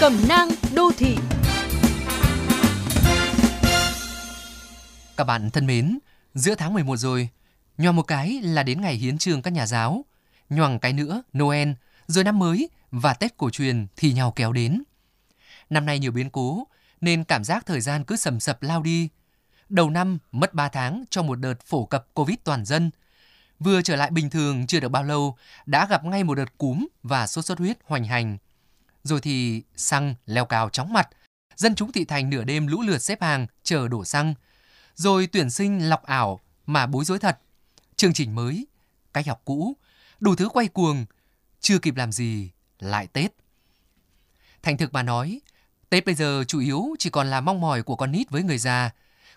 Cẩm nang đô thị Các bạn thân mến, giữa tháng 11 rồi, nhoàng một cái là đến ngày hiến trường các nhà giáo, nhoàng cái nữa Noel, rồi năm mới và Tết cổ truyền thì nhau kéo đến. Năm nay nhiều biến cố nên cảm giác thời gian cứ sầm sập lao đi. Đầu năm mất 3 tháng cho một đợt phổ cập Covid toàn dân. Vừa trở lại bình thường chưa được bao lâu đã gặp ngay một đợt cúm và sốt xuất huyết hoành hành. Rồi thì xăng leo cao chóng mặt, dân chúng thị thành nửa đêm lũ lượt xếp hàng chờ đổ xăng. Rồi tuyển sinh lọc ảo mà bối rối thật. Chương trình mới, cách học cũ, đủ thứ quay cuồng, chưa kịp làm gì lại Tết. Thành thực mà nói, Tết bây giờ chủ yếu chỉ còn là mong mỏi của con nít với người già.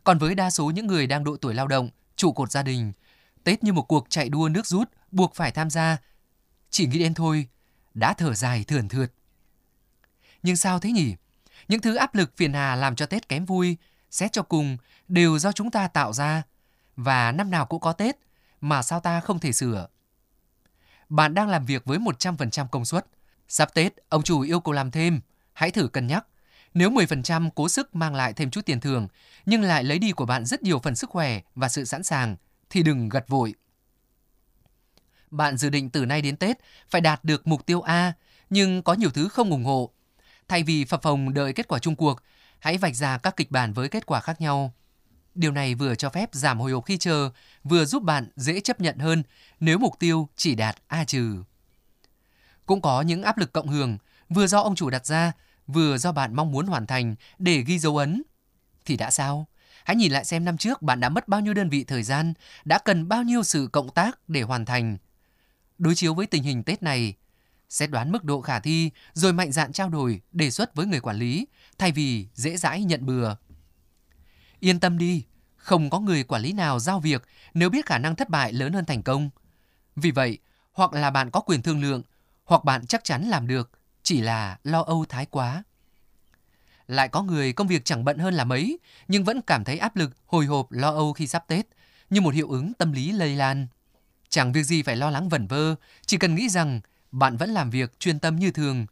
Còn với đa số những người đang độ tuổi lao động, trụ cột gia đình, Tết như một cuộc chạy đua nước rút buộc phải tham gia. Chỉ nghĩ đến thôi, đã thở dài thườn thượt. Nhưng sao thế nhỉ? Những thứ áp lực phiền hà làm cho Tết kém vui, xét cho cùng, đều do chúng ta tạo ra. Và năm nào cũng có Tết, mà sao ta không thể sửa? Bạn đang làm việc với 100% công suất. Sắp Tết, ông chủ yêu cầu làm thêm. Hãy thử cân nhắc. Nếu 10% cố sức mang lại thêm chút tiền thưởng, nhưng lại lấy đi của bạn rất nhiều phần sức khỏe và sự sẵn sàng, thì đừng gật vội. Bạn dự định từ nay đến Tết phải đạt được mục tiêu A, nhưng có nhiều thứ không ủng hộ. Thay vì phập phồng đợi kết quả chung cuộc, hãy vạch ra các kịch bản với kết quả khác nhau. Điều này vừa cho phép giảm hồi hộp khi chờ, vừa giúp bạn dễ chấp nhận hơn nếu mục tiêu chỉ đạt A trừ. Cũng có những áp lực cộng hưởng, vừa do ông chủ đặt ra, vừa do bạn mong muốn hoàn thành để ghi dấu ấn. Thì đã sao? Hãy nhìn lại xem năm trước bạn đã mất bao nhiêu đơn vị thời gian, đã cần bao nhiêu sự cộng tác để hoàn thành. Đối chiếu với tình hình Tết này, xét đoán mức độ khả thi rồi mạnh dạn trao đổi, đề xuất với người quản lý, thay vì dễ dãi nhận bừa. Yên tâm đi, không có người quản lý nào giao việc nếu biết khả năng thất bại lớn hơn thành công. Vì vậy, hoặc là bạn có quyền thương lượng, hoặc bạn chắc chắn làm được, chỉ là lo âu thái quá. Lại có người công việc chẳng bận hơn là mấy, nhưng vẫn cảm thấy áp lực, hồi hộp, lo âu khi sắp Tết, như một hiệu ứng tâm lý lây lan. Chẳng việc gì phải lo lắng vẩn vơ, chỉ cần nghĩ rằng bạn vẫn làm việc chuyên tâm như thường.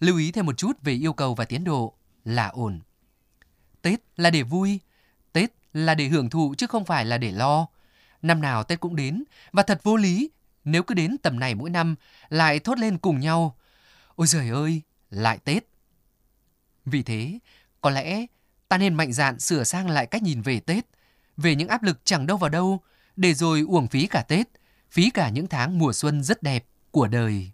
Lưu ý thêm một chút về yêu cầu và tiến độ là ổn. Tết là để vui, Tết là để hưởng thụ chứ không phải là để lo. Năm nào Tết cũng đến và thật vô lý nếu cứ đến tầm này mỗi năm lại thốt lên cùng nhau. Ôi giời ơi, lại Tết. Vì thế, có lẽ ta nên mạnh dạn sửa sang lại cách nhìn về Tết, về những áp lực chẳng đâu vào đâu, để rồi uổng phí cả Tết, phí cả những tháng mùa xuân rất đẹp của đời.